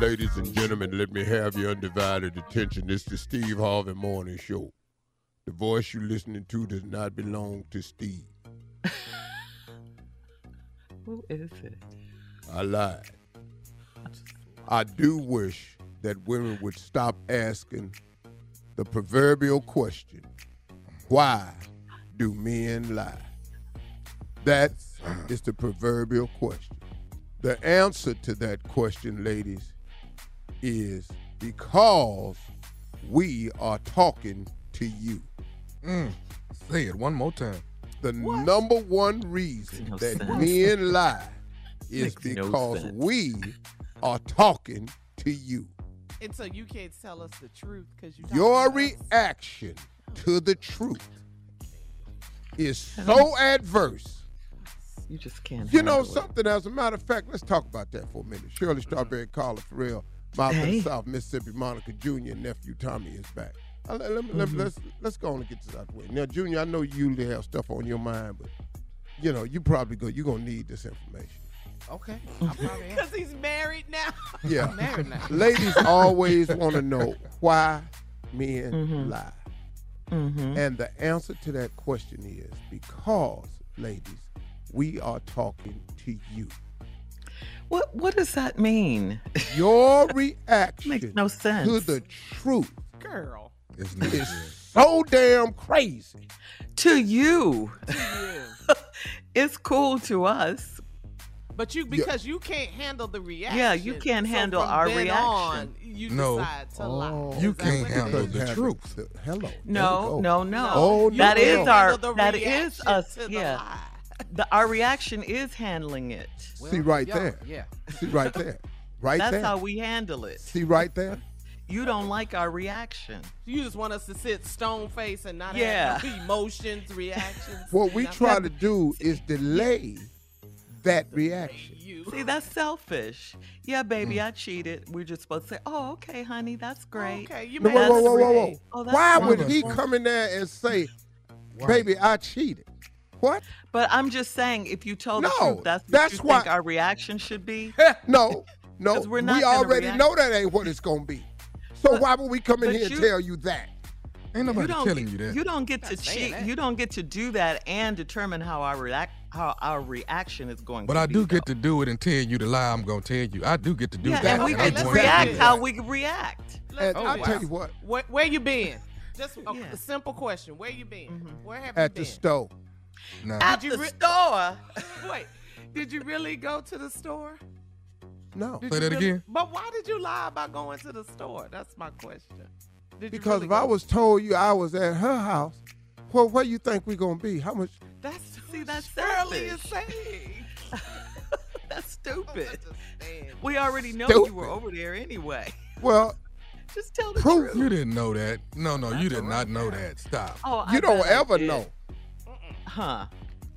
Ladies and gentlemen, let me have your undivided attention. This is the Steve Harvey Morning Show. The voice you're listening to does not belong to Steve. Who is it? I lied. I do wish that women would stop asking the proverbial question why do men lie? That is the proverbial question. The answer to that question, ladies, is because we are talking to you. Mm, say it one more time. The number one reason no that sense. men lie is Makes no because sense. we are talking to you. And so you can't tell us the truth because you. Your talking to us. reaction to the truth is so adverse. You just can't. You know handle it. something, as a matter of fact, let's talk about that for a minute. Shirley Strawberry, Carla Ferrell, Mouth of the Hey. South, Mississippi, Monica Jr., nephew Tommy is back. Let, let, let, Mm-hmm. let's let's go on and get this out the way. Now, Junior, I know you usually have stuff on your mind, but you know you probably go. You're gonna need this information. Okay. I probably am. Because he's married now. Yeah. I'm married now. Ladies always want to know why men Mm-hmm. lie. And the answer to that question is because, ladies, we are talking to you. What What does that mean? Your reaction Makes no sense. to the truth Girl. It's not is so damn crazy. to you, You. it's cool to us. But you because you can't handle the reaction. Yeah, you can't So handle from our then reaction. On, you No. decide to lie. Oh, You can't handle the Have truth. Hello. There we No, no, no. Oh, You that no. is can't our handle the that is reaction us. to the Yeah, lie. The, our reaction is handling it. See right Yeah, there. Yeah. See right there. Right That's there. how we handle it. See right there. You don't like our reaction. You just want us to sit stone face and not Yeah. have emotions, reactions. What we try to do is delay that reaction. You. See, that's selfish. Yeah, baby, mm. I cheated. We're just supposed to say, "Oh, okay, honey, that's oh, great." Okay, you No, made whoa, whoa, us whoa, whoa, whoa. Oh, Why fine. would he come in there and say, "Baby, I cheated"? What? But I'm just saying, if you told the truth, that's what that's you why- think our reaction should be. No, no. 'Cause we're not gonna already react. know that ain't what it's gonna be. So why would we come in but here and tell you that? Ain't nobody don't telling you that. You don't get to cheat. that. You don't get to do that and determine how our react how our reaction is going but to I be. do get though. to do it and tell you the lie I'm gonna tell you. I do get to do yeah, that. and we Okay, I'm can to react do react that. how we react. And Oh, I'll wow. tell you what. Where, where you been? Just a, Yeah. a simple question. Where you been? Mm-hmm. Where have At you been? At the been? Store. Nah. At you the re- store. Wait, did you really go to the store? No. Did Say that really- again? But why did you lie about going to the store? That's my question. Did you Because really if I was told you I was at her house, well, where you think we gonna be? How much? that's See, that's Shirley is selfish. saying. That's stupid. Understand. We already know you were over there anyway. Well, Just tell the Proof. truth. You didn't know that. No, no, you did not know that. Stop. Oh, I you don't ever did. know. Huh.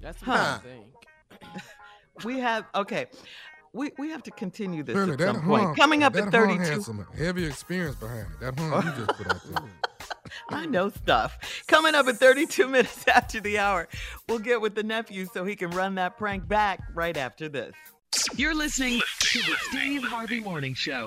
That's Huh. I think. We have okay. We we have to continue this Shirley, at that some point. horn, Coming up at 32. had some heavy experience behind it. That horn you just put out there. I know stuff. Coming up at 32 minutes after the hour, we'll get with the nephew so he can run that prank back right after this. You're listening to the Steve Harvey Morning Show.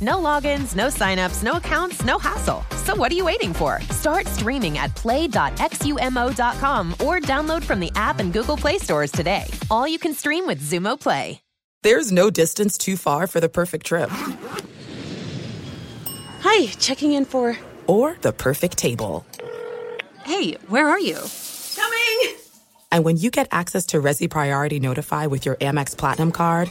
No logins, no signups, no accounts, no hassle. So what are you waiting for? Start streaming at play.xumo.com or download from the app and Google Play stores today. All you can stream with Xumo Play. There's no distance too far for the perfect trip. Hi, checking in for. Or the perfect table. Hey, where are you? Coming! And when you get access to Resy Priority Notify with your Amex Platinum card.